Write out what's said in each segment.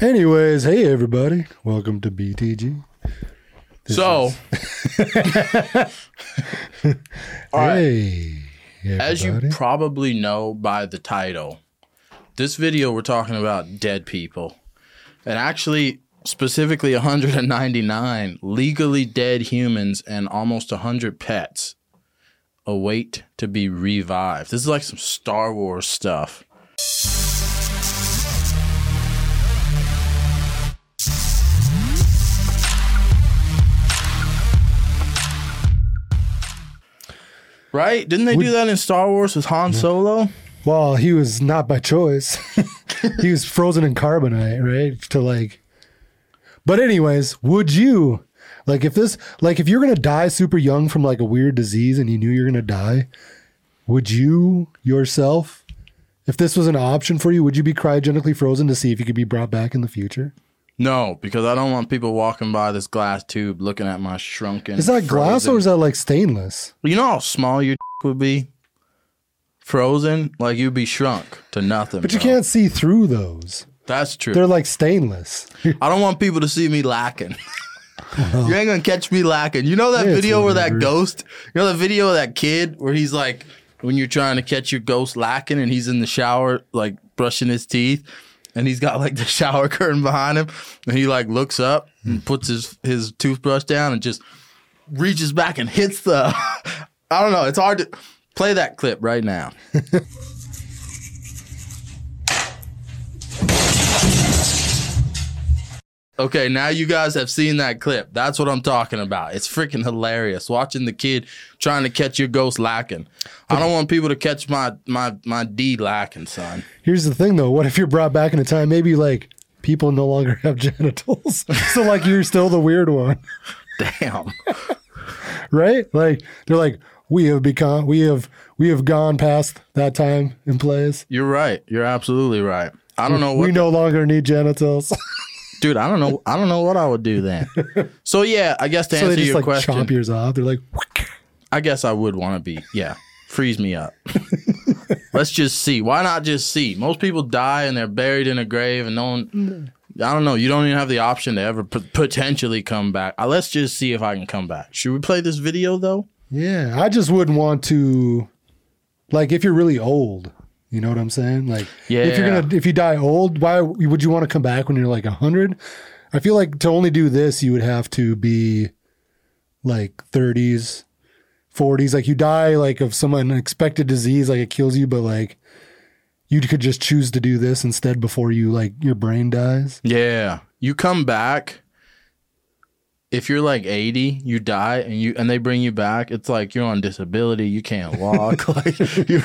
Anyways, hey everybody, welcome to BTG. so, all right. Hey, As you everybody. probably know by the title, this video we're talking about dead people. And actually, specifically 199 legally dead humans and almost 100 pets await to be revived. This is like some Star Wars stuff. Right? Didn't they do that in Star Wars with Han Solo? well, he was not by choice. he was frozen in carbonite, right? To like, but anyways, would you like if this like if you're gonna die super young from like a weird disease and you knew you're gonna die, would you yourself, if this was an option for you, would you be cryogenically frozen to see if you could be brought back in the future? No, because I don't want people walking by this glass tube looking at my shrunken. Is that glass or is that like stainless? You know how small your would be? Frozen? Like you'd be shrunk to nothing. But you bro. can't see through those. That's true. They're like stainless. I don't want people to see me lacking. you ain't gonna catch me lacking. You know that It's video where whatever. that ghost, you know that video of that kid where he's like, when you're trying to catch your ghost lacking and he's in the shower, like brushing his teeth, and he's got like the shower curtain behind him, and he like looks up and hmm. puts his, his toothbrush down and just reaches back and hits the, I don't know, it's hard to play that clip right now. Okay, now you guys have seen that clip. That's what I'm talking about. It's freaking hilarious watching the kid trying to catch your ghost lacking. I don't want people to catch my my my D lacking, son. Here's the thing though. What if you're brought back in a time maybe like people no longer have genitals? so like you're still the weird one, Damn. right? Like they're like we have become we have we have gone past that time in place. You're right. You're absolutely right. I don't know what we no longer need genitals. Dude, I don't know I don't know what I would do then. So yeah, I guess to so they answer just your like question, chomp yours off. They're like I guess I would want to be, yeah, freeze me up. Let's just see. Why not just see? Most people die and they're buried in a grave, and no one. I don't know. You don't even have the option to ever p- potentially come back. Uh, let's just see if I can come back. Should we play this video though? Yeah, I just wouldn't want to like if you're really old. You know what I'm saying? Like if you're Yeah. gonna if you die old, why would you want to come back when you're like hundred? I feel like to only do this, you would have to be like 30s, 40s. Like you die like of some unexpected disease, like it kills you, but like you could just choose to do this instead before you like your brain dies. Yeah, you come back. If you're like 80, you die and you and they bring you back, it's like you're on disability, you can't walk. like you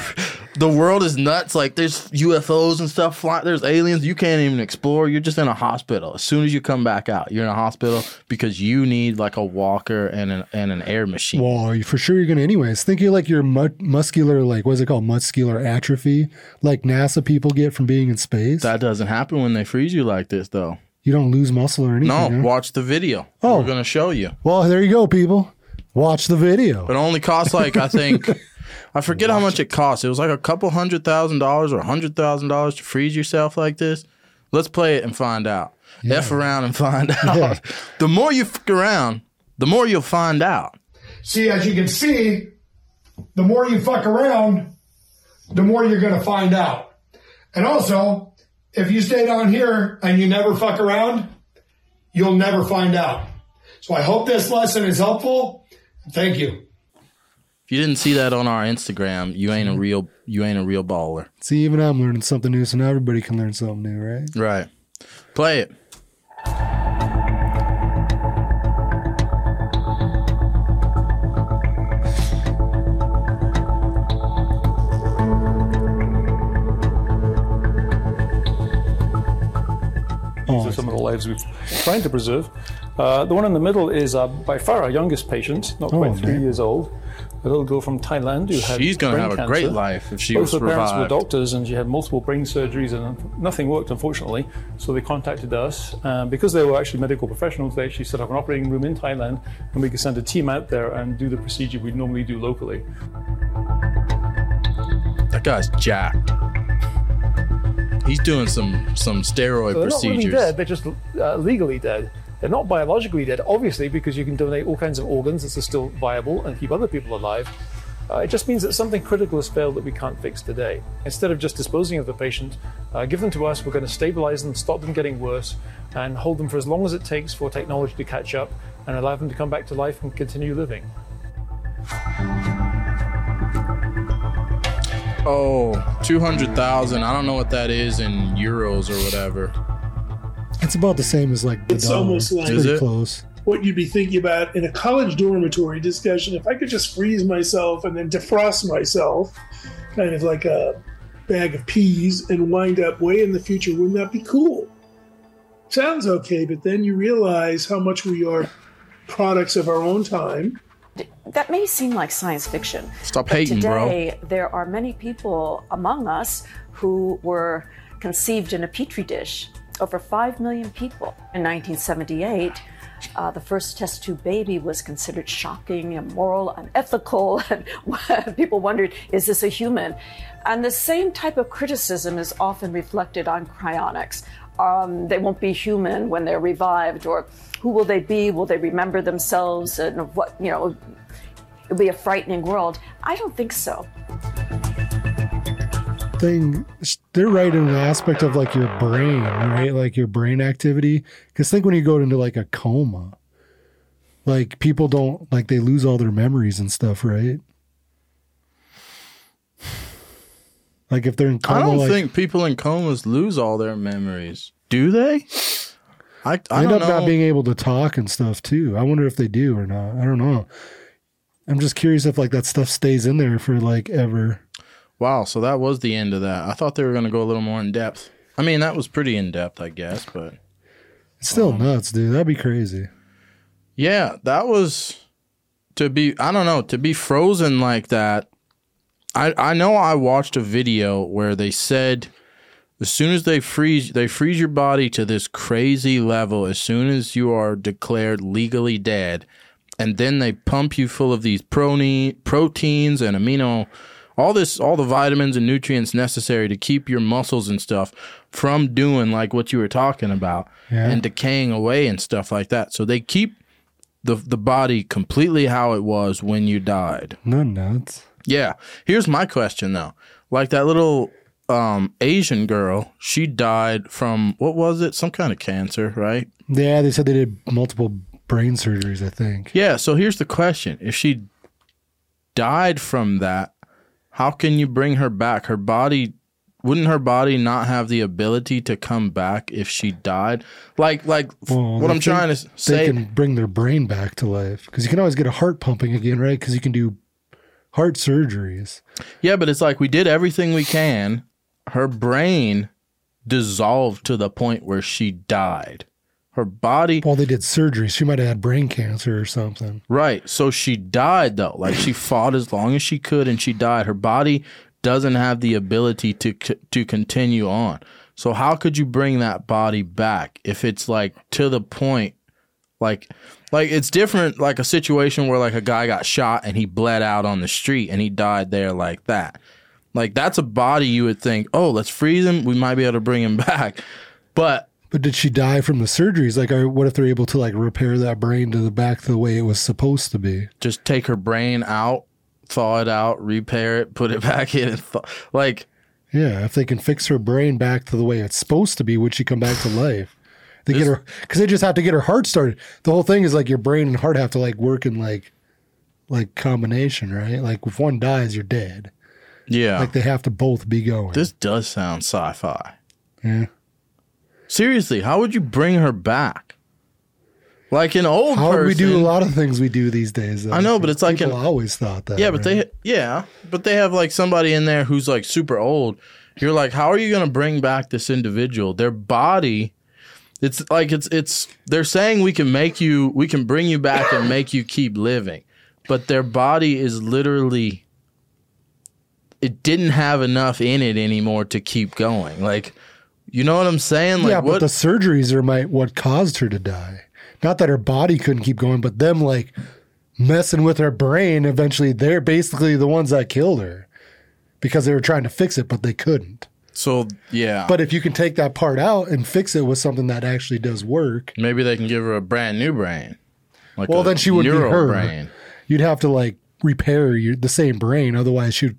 the world is nuts. Like there's UFOs and stuff flying, there's aliens, you can't even explore. You're just in a hospital. As soon as you come back out, you're in a hospital because you need like a walker and an and an air machine. Well, you- for sure you're gonna anyways. Think of like your mu- muscular, like what's it called, muscular atrophy, like NASA people get from being in space. that doesn't happen when they freeze you like this though. you don't lose muscle or anything. No, huh? watch the video. Oh. We're gonna show you. Well, there you go, people. Watch the video. But it only costs like I think I forget how much it costs. It was like a couple hundred thousand dollars or a hundred thousand dollars to freeze yourself like this. Let's play it and find out. F around and find out. Yeah. The more you fuck around, the more you'll find out. See, as you can see, the more you fuck around, the more you're going to find out. And also, if you stay down here and you never fuck around, you'll never find out. So I hope this lesson is helpful. Thank you. If you didn't see that on our Instagram, you ain't a real you ain't a real baller. See, even I'm learning something new, so now everybody can learn something new, right? Right. Play it. These are some of the lives we're trying to preserve. Uh, the one in the middle is uh, by far our youngest patient, not quite Oh, three man. years old. A little girl from Thailand who had She's gonna brain have a cancer. great life if she Both was her parents were doctors, and she had multiple brain surgeries, and nothing worked, unfortunately. So they contacted us. Um, because they were actually medical professionals, they actually set up an operating room in Thailand, and we could send a team out there and do the procedure we'd normally do locally. That guy's jacked. He's doing some some steroid They're not really procedures. dead. They're just uh, legally dead. They're not biologically dead, obviously, because you can donate all kinds of organs that are still viable and keep other people alive. Uh, it just means that something critical has failed that we can't fix today. Instead of just disposing of the patient, uh, give them to us. We're going to stabilize them, stop them getting worse, and hold them for as long as it takes for technology to catch up and allow them to come back to life and continue living. Oh, 200,000. I don't know what that is in euros or whatever. It's about the same as like the It's dollar. almost like- it's pretty it? close. what you'd be thinking about in a college dormitory discussion. If I could just freeze myself and then defrost myself, kind of like a bag of peas, and wind up way in the future, wouldn't that be cool? Sounds okay, but then you realize how much we are products of our own time. That may seem like science fiction. Stop but hating, bro. today, there are many people among us who were conceived in a petri dish. Over 5 million people. In 1978, uh, the first test tube baby was considered shocking, immoral, unethical, and people wondered, is this a human? And the same type of criticism is often reflected on cryonics. Um, they won't be human when they're revived, or who will they be? Will they remember themselves? And what, you know, it'll be a frightening world. I don't think so. Thing they're right in the aspect of like your brain right? Like your brain activity. Because think when you go into like a coma like people don't like they lose all their memories and stuff right? Like if they're in coma I don't like think people in comas lose all their memories. Do they? I, I end don't up know. not being able to talk and stuff too. I wonder if they do or not. I don't know. I'm just curious if like that stuff stays in there for like ever wow, so that was the end of that. I thought they were going to go a little more in depth. I mean, that was pretty in depth, I guess, but it's still Um, nuts dude that'd be crazy yeah, that was to be I don't know, to be frozen like that. I I know I watched a video where they said as soon as they freeze they freeze your body to this crazy level as soon as you are declared legally dead and then they pump you full of these prone- proteins and amino all this all the vitamins and nutrients necessary to keep your muscles and stuff from doing like what you were talking about Yeah. and decaying away and stuff like that so they keep the the body completely how it was when you died not nuts yeah. Here's my question though. Like that little um Asian girl, she died from what was it? Some kind of cancer, right? yeah they said they did multiple brain surgeries i think Yeah, so here's the question. If she died from that, how can you bring her back? Her body wouldn't her body not have the ability to come back if she died? Like like Well, what I'm trying to say they can bring their brain back to life because you can always get a heart pumping again, right? Because you can do heart surgeries. Yeah, but it's like we did everything we can. Her brain dissolved to the point where she died. Her body Well, they did surgery. She might have had brain cancer or something. Right. So she died though. Like she fought as long as she could and she died. Her body doesn't have the ability to to continue on. So how could you bring that body back if it's like to the point like like it's different like a situation where like a guy got shot and he bled out on the street and he died there like that. Like that's a body you would think, "Oh, let's freeze him. We might be able to bring him back." But But did she die from the surgeries? Like, are, what if they're able to like repair that brain to the back the way it was supposed to be? just take her brain out, thaw it out, repair it, put it back in, and thaw- like Yeah, if they can fix her brain back to the way it's supposed to be, would she come back to life? They get her because they just have to get her heart started. The whole thing is like your brain and heart have to like work in like like combination, right? Like if one dies, you're dead. yeah. Like they have to both be going. this does sound sci-fi. yeah. Seriously, how would you bring her back? Like an old How person. we do a lot of things we do these days? Though. I know, but it's like People an- always thought that. Yeah, but right? they yeah, but they have like somebody in there who's like super old. You're like, how are you going to bring back this individual? Their body it's like it's it's they're saying we can make you we can bring you back and make you keep living. But their body is literally it didn't have enough in it anymore to keep going. Like you know what I'm saying? Like yeah, what but the surgeries are my what caused her to die. Not that her body couldn't keep going, but them like messing with her brain. Eventually, they're basically the ones that killed her because they were trying to fix it, but they couldn't. So yeah, But if you can take that part out and fix it with something that actually does work, maybe they can give her a brand new brain. Like well, then she would be her. brain. You'd have to like repair your, the same brain. Otherwise, she'd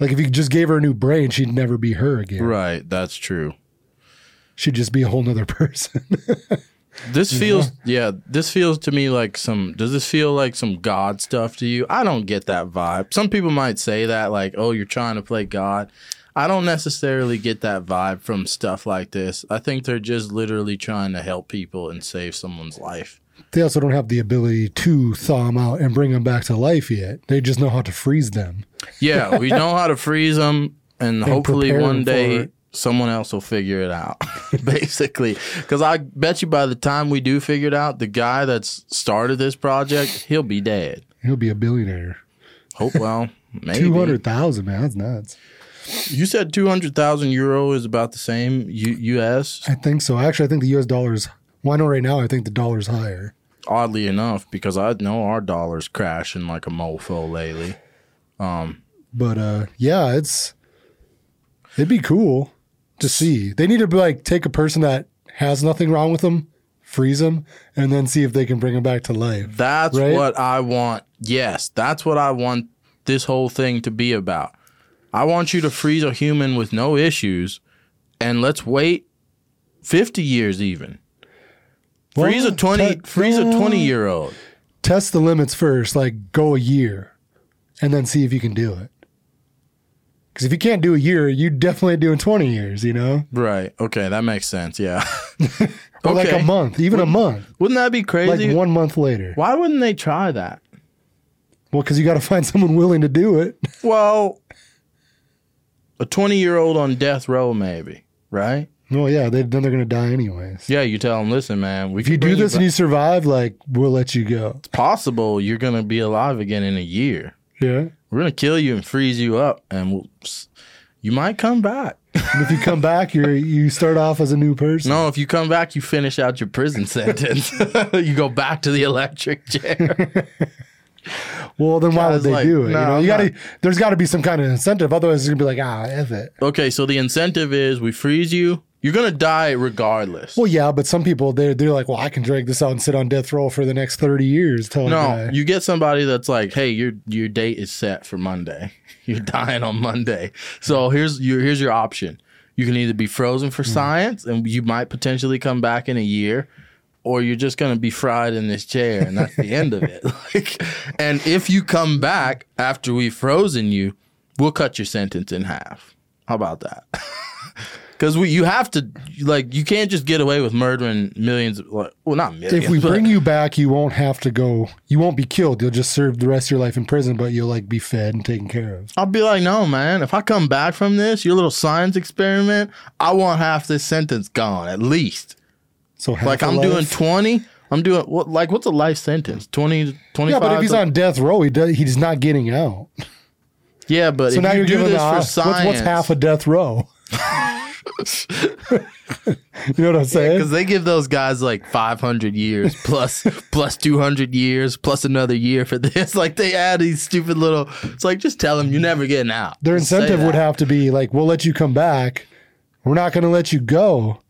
like if you just gave her a new brain, she'd never be her again. Right, that's true. She'd just be a whole nother person. This feels yeah, this feels to me like some does this feel like some god stuff to you? I don't get that vibe. Some people might say that like, "Oh, you're trying to play god." I don't necessarily get that vibe from stuff like this. I think they're just literally trying to help people and save someone's life. they also don't have the ability to thaw them out and bring them back to life yet. They just know how to freeze them. Yeah, we know how to freeze them and, hopefully one day. Someone else will figure it out. Basically, cuz I bet you by the time we do figure it out, the guy that's started this project, he'll be dead. He'll be a billionaire. Hope well, maybe. Two hundred thousand, man. That's nuts. You said 200,000 euro is about the same U- US, I think so. Actually, I think the U.S. dollar's. Well, I know right now. I think the dollar's higher. oddly enough, because I know our dollar's crashing like a mofo lately. But uh, yeah, it's it'd be cool to see. They need to like take a person that has nothing wrong with them, freeze them, and then see if they can bring them back to life. That's Right? what I want. Yes, that's what I want this whole thing to be about. I want you to freeze a human with no issues and let's wait 50 years even. Freeze a 20 te- freeze a 20 year old. Test the limits first. Like go a year, and then see if you can do it. Because if you can't do a year, you definitely doing twenty years. You know, Right. Okay, that makes sense. Yeah. or like a month, even a month, Wouldn't that be crazy? like one month later. Why wouldn't they try that? Well, because you got to find someone willing to do it. Well, a 20 year old on death row, maybe, right? Well, yeah, they, then they're gonna die anyways. Yeah, you tell them, listen, man, we If you do this and you survive, like we'll let you go. it's possible you're going to be alive again in a year. Yeah. We're to kill you and freeze you up, and we'll, you might come back. And if you come back, you're you start off as a new person. No, if you come back, you finish out your prison sentence. you go back to the electric chair. Well, then why would they like, do it? no, you know, you gotta. not- There's got to be some kind of incentive. Otherwise, it's gonna be like, ah, f it. okay, so the incentive is we freeze you. You're going to die regardless. Well, yeah, but some people they're they're like, well, I can drag this out and sit on death row for the next thirty years till No, you get somebody that's like, "Hey, your your date is set for Monday. You're dying on Monday. So here's your here's your option. You can either be frozen for mm. science, and you might potentially come back in a year, or you're just gonna be fried in this chair, and that's the end of it. Like, and if you come back after we've frozen you, we'll cut your sentence in half. How about that? Because we, you have to, like, you can't just get away with murdering millions. Of, like, well, not millions. if we bring you back, you won't have to go. You won't be killed. You'll just serve the rest of your life in prison, but you'll like be fed and taken care of. I'll be like, no, man. If I come back from this, your little science experiment, I want half this sentence gone at least. So Like I'm life- doing twenty. I'm doing what? Like what's a life sentence? 20, 25? Yeah, but if he's on death row, he does, he's not getting out. yeah, but So if now you you're do giving this the for what's, science, what's half a death row? you know what I'm saying? because they give those guys like 500 years plus plus 200 years plus another year for this. Like they add these stupid little. It's like just tell them you're never getting out. Their incentive would have to be like, we'll let you come back. We're not going to let you go,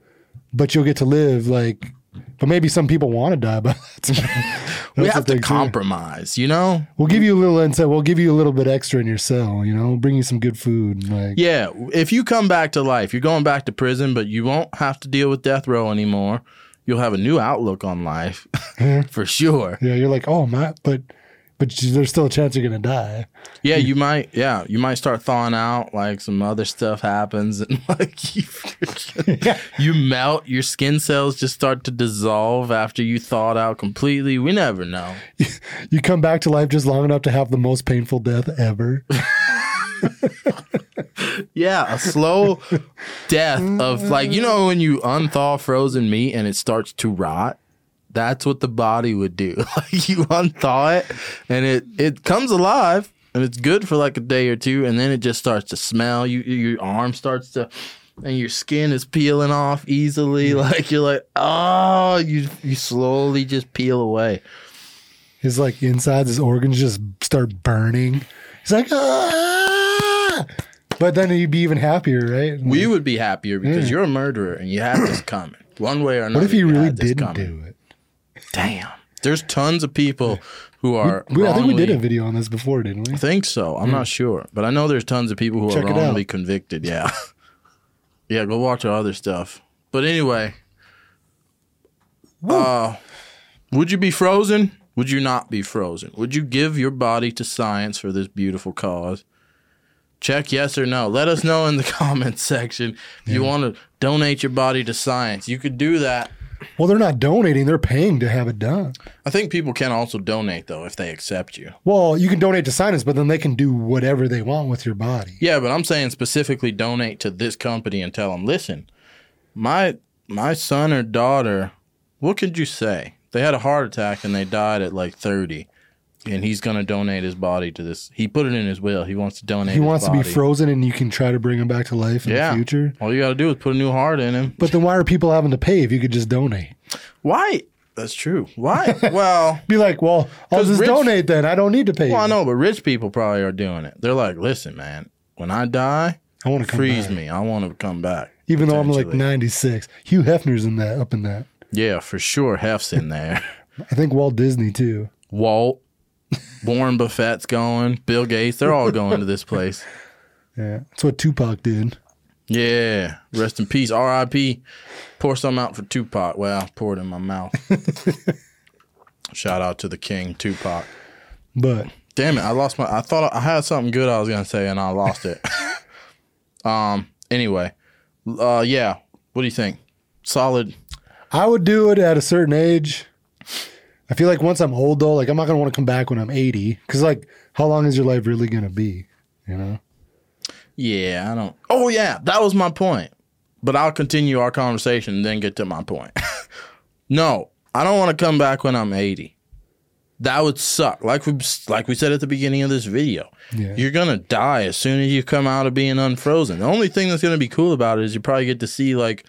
but you'll get to live. Like, but maybe some people want to die, but We have to thing, too. compromise, you know. We'll give you a little insight. We'll give you a little bit extra in your cell. You know, we'll bring you some good food. Like, Yeah, if you come back to life, you're going back to prison, but you won't have to deal with death row anymore. You'll have a new outlook on life, for sure. yeah, you're like, oh my, but but there's still a chance you're gonna die. Yeah, you might. Yeah, you might start thawing out. Like some other stuff happens, and like you, you melt. Your skin cells just start to dissolve after you thawed out completely. We never know. You come back to life just long enough to have the most painful death ever. Yeah, a slow death of like you know when you unthaw frozen meat and it starts to rot. That's what the body would do. Like you unthaw it and it it comes alive and it's good for like a day or two and then it just starts to smell. You your arm starts to and your skin is peeling off easily. Like you're like, oh, you you slowly just peel away. His like insides, his organs just start burning. He's like, ah! But then you'd be even happier, right? We would be happier because Yeah. you're a murderer and you had this coming. One way or another. what if you really didn't do it? Damn. There's tons of people who are. We, I think we did a video on this before, didn't we? I think so. I'm not sure, but I know there's tons of people who Check are wrongly convicted. Yeah, yeah. Go watch our other stuff. But anyway, uh, would you be frozen? Would you not be frozen? Would you give your body to science for this beautiful cause? Check yes or no. Let us know in the comments section if you want to donate your body to science. You could do that. Well, they're not donating; they're paying to have it done. I think people can also donate though if they accept you. Well, you can donate to science, but then they can do whatever they want with your body. Yeah, but I'm saying specifically donate to this company and tell them, listen, my my son or daughter, what could you say? They had a heart attack and they died at like 30, and he's gonna donate his body to this. He put it in his will. He wants to donate. He wants to be frozen, and you can try to bring him back to life in Yeah. the future. All you gotta do is put a new heart in him. But then why are people having to pay if you could just donate? Why? That's true. Why? well, Be like, well, I'll just rich- donate then. I don't need to pay. well, I know, but rich people probably are doing it. They're like, listen, man, when I die, I want to freeze back. me. I want to come back. Even though I'm like 96. Hugh Hefner's in that, up in that. Yeah, for sure. Hef's in there. I think Walt Disney too. Walt, Warren Buffett's going, Bill Gates, they're all going to this place. Yeah, that's what Tupac did. Yeah. Rest in peace. R.I.P. Pour some out for Tupac. Well, pour it in my mouth. Shout out to the king, Tupac. But Damn it, I lost my I thought I had something good I was gonna say and I lost it. um anyway. Uh yeah. What do you think? Solid I would do it at a certain age. I feel like once I'm old though, like I'm not gonna want to come back when I'm 80. Cause like, how long is your life really gonna be? You know? Yeah, I don't. Oh yeah, that was my point. But I'll continue our conversation and then get to my point. no, I don't want to come back when I'm 80. That would suck. Like we like we said at the beginning of this video. Yeah. You're gonna die as soon as you come out of being unfrozen. The only thing that's gonna be cool about it is you probably get to see like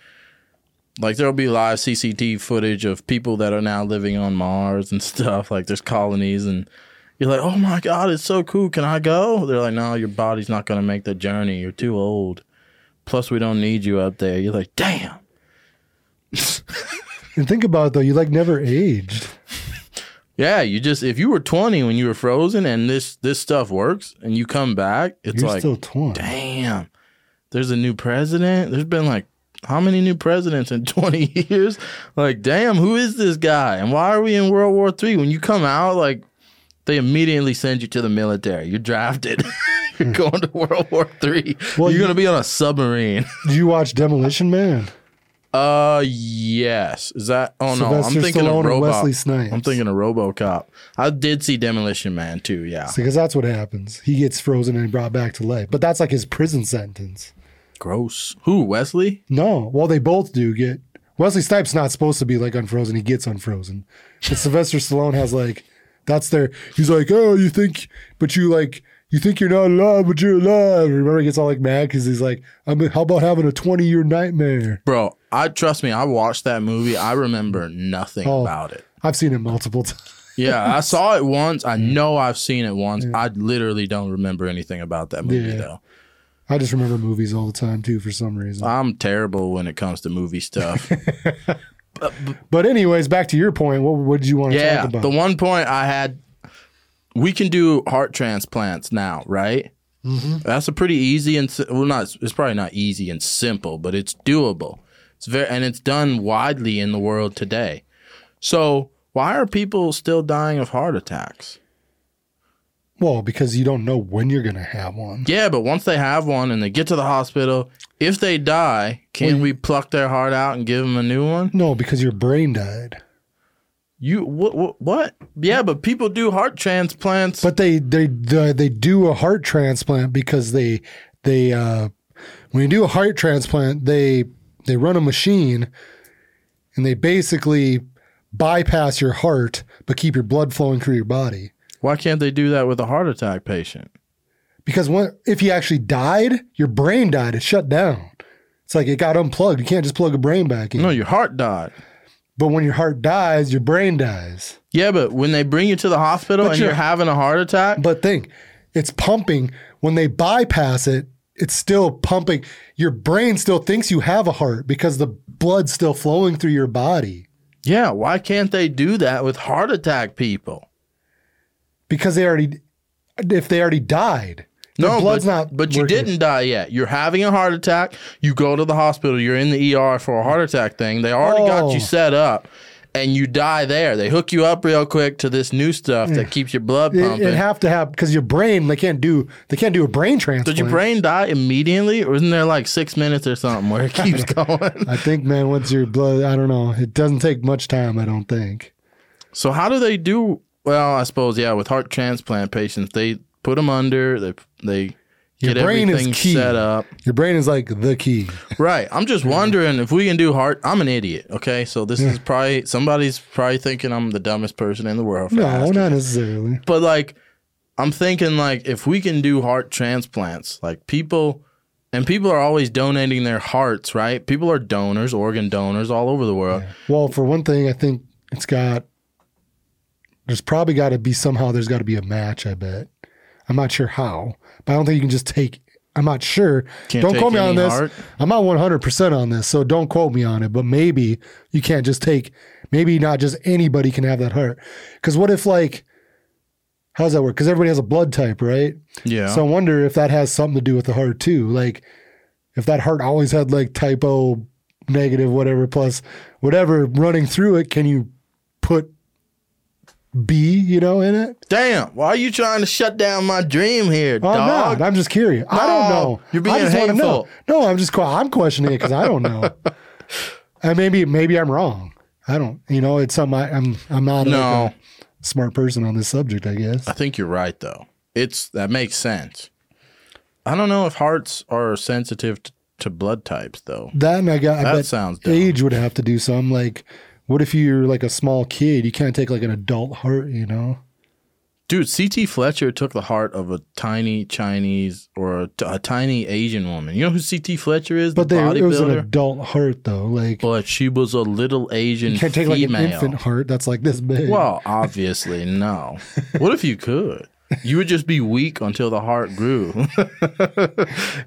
like there'll be live CCTV footage of people that are now living on Mars and stuff. Like there's colonies and you're like, oh my god, it's so cool. Can I go? They're like, no, your body's not gonna make the journey. You're too old. Plus, we don't need you up there. You're like, damn. And think about it though, you like never aged. Yeah, you just if you were 20 when you were frozen and this this stuff works and you come back, it's You're like, still 20. damn. There's a new president. There's been like how many new presidents in 20 years? Like, damn, who is this guy? And why are we in World War Three? When you come out, like, they immediately send you to the military. You're drafted. You're going to World War Three. Well, You're you- gonna be on a submarine. Did you watch Demolition Man? Uh, yes. Is that? Oh no, Sylvester I'm thinking Stallone of and Robot. Wesley Snipes. I'm thinking of RoboCop. I did see Demolition Man too. Yeah, Because that's what happens. He gets frozen and brought back to life. But that's like his prison sentence. Gross. Who? Wesley? No, well, they both do get. Wesley Snipes not supposed to be like unfrozen. He gets unfrozen. But Sylvester Stallone has like, that's their. He's like, oh, you think, but you like, you think you're not alive, but you're alive. Remember, he gets all like mad because he's like, I mean, how about having a 20 year nightmare? Bro, I trust me. I watched that movie. I remember nothing Oh. about it. I've seen it multiple times. Yeah, I saw it once. I know I've seen it once. I literally don't remember anything about that movie Yeah. though. I just remember movies all the time too for some reason. I'm terrible when it comes to movie stuff. But anyways, back to your point. What, what did you want to yeah, talk about? the one point I had, we can do heart transplants now, right? Mm-hmm. That's a pretty easy and well, not it's probably not easy and simple, but it's doable. It's very and it's done widely in the world today. So why are people still dying of heart attacks? Well, because you don't know when you're gonna have one. Yeah, but once they have one and they get to the hospital, if they die, can we pluck their heart out and give them a new one? No, because your brain died. You what? What? what? Yeah, but people do heart transplants. But they they they they do a heart transplant because they they uh when you do a heart transplant they they run a machine and they basically bypass your heart but keep your blood flowing through your body. Why can't they do that with a heart attack patient? Because when if you actually died, your brain died. It shut down. It's like it got unplugged. You can't just plug a brain back in. No, your heart died. But when your heart dies, your brain dies. Yeah, but when they bring you to the hospital But and you're- you're having a heart attack, But think, it's pumping. When they bypass it, it's still pumping. Your brain still thinks you have a heart because the blood's still flowing through your body. Yeah, why can't they do that with heart attack people? Because they already, if they already died, No, blood's but, not. But you working. didn't die yet. You're having a heart attack. You go to the hospital. You're in the ER for a heart attack thing. They already got Oh. you set up, and you die there. They hook you up real quick to this new stuff that keeps your blood It, pumping. it have to have because your brain they can't do they can't do a brain transplant. Did your brain die immediately, or isn't there like six minutes or something where it keeps going? I think, man, once your blood, I don't know. It doesn't take much time. I don't think. So how do they do? Well, I suppose yeah. With heart transplant patients, they put them under. They they Your get brain is everything key. set up. Your brain is like the key. Right. I'm just wondering if we can do heart. I'm an idiot. Okay, so this is probably somebody's probably thinking I'm the dumbest person in the world. For No, asking. not necessarily. but like I'm thinking like if we can do heart transplants, like people. And people are always donating their hearts, right? People are donors, organ donors all over the world. Well, for one thing, I think it's got. There's probably got to be somehow. There's got to be a match. I bet. I'm not sure how, but I don't think you can just take. I'm not sure. Can't don't quote me on this. heart? I'm not 100 percent on this, so don't quote me on it. But maybe you can't just take. Maybe not just anybody can have that heart. Because what if like, how does that work? Because everybody has a blood type, right? Yeah. So I wonder if that has something to do with the heart too. Like if that heart always had like type O negative, whatever, plus whatever running through it, can you put B, you know, in it? Damn, why are you trying to shut down my dream here, Oh, I'm dog? not. I'm just curious. I don't know. you're being I just wanna know. hateful. No, I'm just I'm questioning it because I don't know. and maybe maybe I'm wrong. I don't. You know, it's something I, I'm I'm not like, No. a smart person on this subject. I guess. I think you're right though. It's that makes sense. I don't know if hearts are sensitive t- to blood types though. That and I got. I That bet sounds dumb. age would have to do some. Like, what if you're like a small kid? You can't take like an adult heart. You know. Dude, CT Fletcher took the heart of a tiny Chinese or a, t- a tiny Asian woman. You know who CT Fletcher is? But the they, it was an adult heart though. Like But she was a little Asian you can't take like an infant heart that's like this big. Well, obviously, no. what if you could? You would just be weak until the heart grew.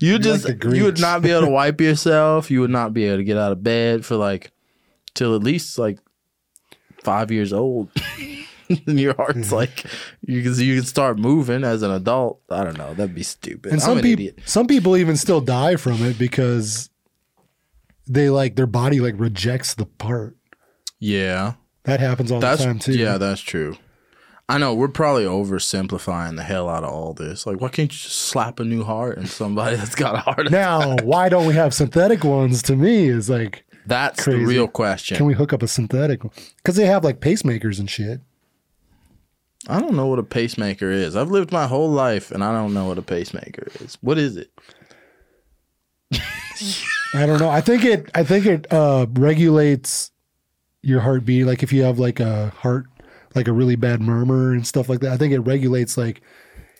you just the you would not be able to wipe yourself. You would not be able to get out of bed for like till at least like five years old. and your heart's mm-hmm. like you can you can start moving as an adult. I don't know. That'd be stupid. and some people, some people even still die from it because they like their body like rejects the part. Yeah. That happens all That's the time too. yeah, that's true. I know we're probably oversimplifying the hell out of all this. Like, why can't you just slap a new heart in somebody that's got a heart attack? Now, why don't we have synthetic ones? To me, is like, That's Crazy. the real question. can we hook up a synthetic? Because they have like pacemakers and shit. I don't know what a pacemaker is. I've lived my whole life and I don't know what a pacemaker is. What is it? I don't know. I think it. I think it uh, regulates your heartbeat. Like if you have like a heart, like a really bad murmur and stuff like that. I think it regulates like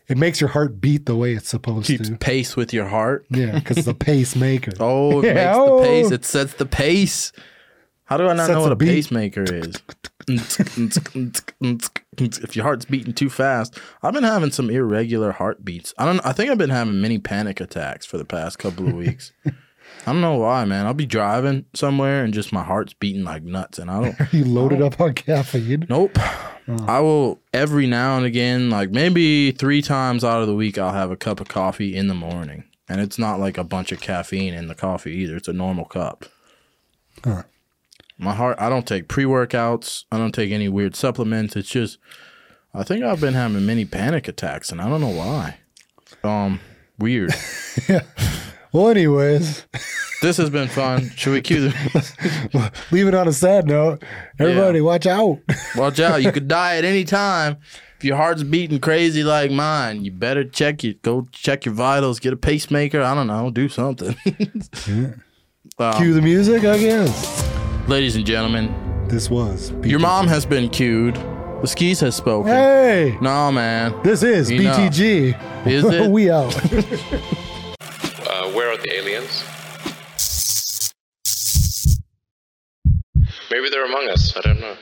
it makes your heart beat the way it's supposed Keeps to. pace with your heart. Yeah, because it's a pacemaker. Oh, it Yeah, makes oh. the pace. It sets the pace. How do I not know what a a beat. pacemaker is? if your heart's beating too fast, I've been having some irregular heartbeats. I don't. I think I've been having many panic attacks for the past couple of weeks. I don't know why, man. I'll be driving somewhere and just my heart's beating like nuts, and I don't. You loaded up on caffeine. Nope. I will every now and again, like maybe three times out of the week, I'll have a cup of coffee in the morning, and it's not like a bunch of caffeine in the coffee either. It's a normal cup. Huh. My heart. I don't take pre workouts. I don't take any weird supplements. It's just, I think I've been having many panic attacks, and I don't know why. Um, weird. Well, anyways, this has been fun. Should we cue the? leave it on a sad note. Everybody, watch out. Watch out! You could die at any time. If your heart's beating crazy like mine, you better check your go check your vitals, get a pacemaker. I don't know, do something. Um, Cue the music, I guess. ladies and gentlemen, This was. your mom has been cued. The skis has spoken. Hey, No man, this is Enough. BTG. Is it? we out. Where are the aliens? Maybe they're among us. I don't know.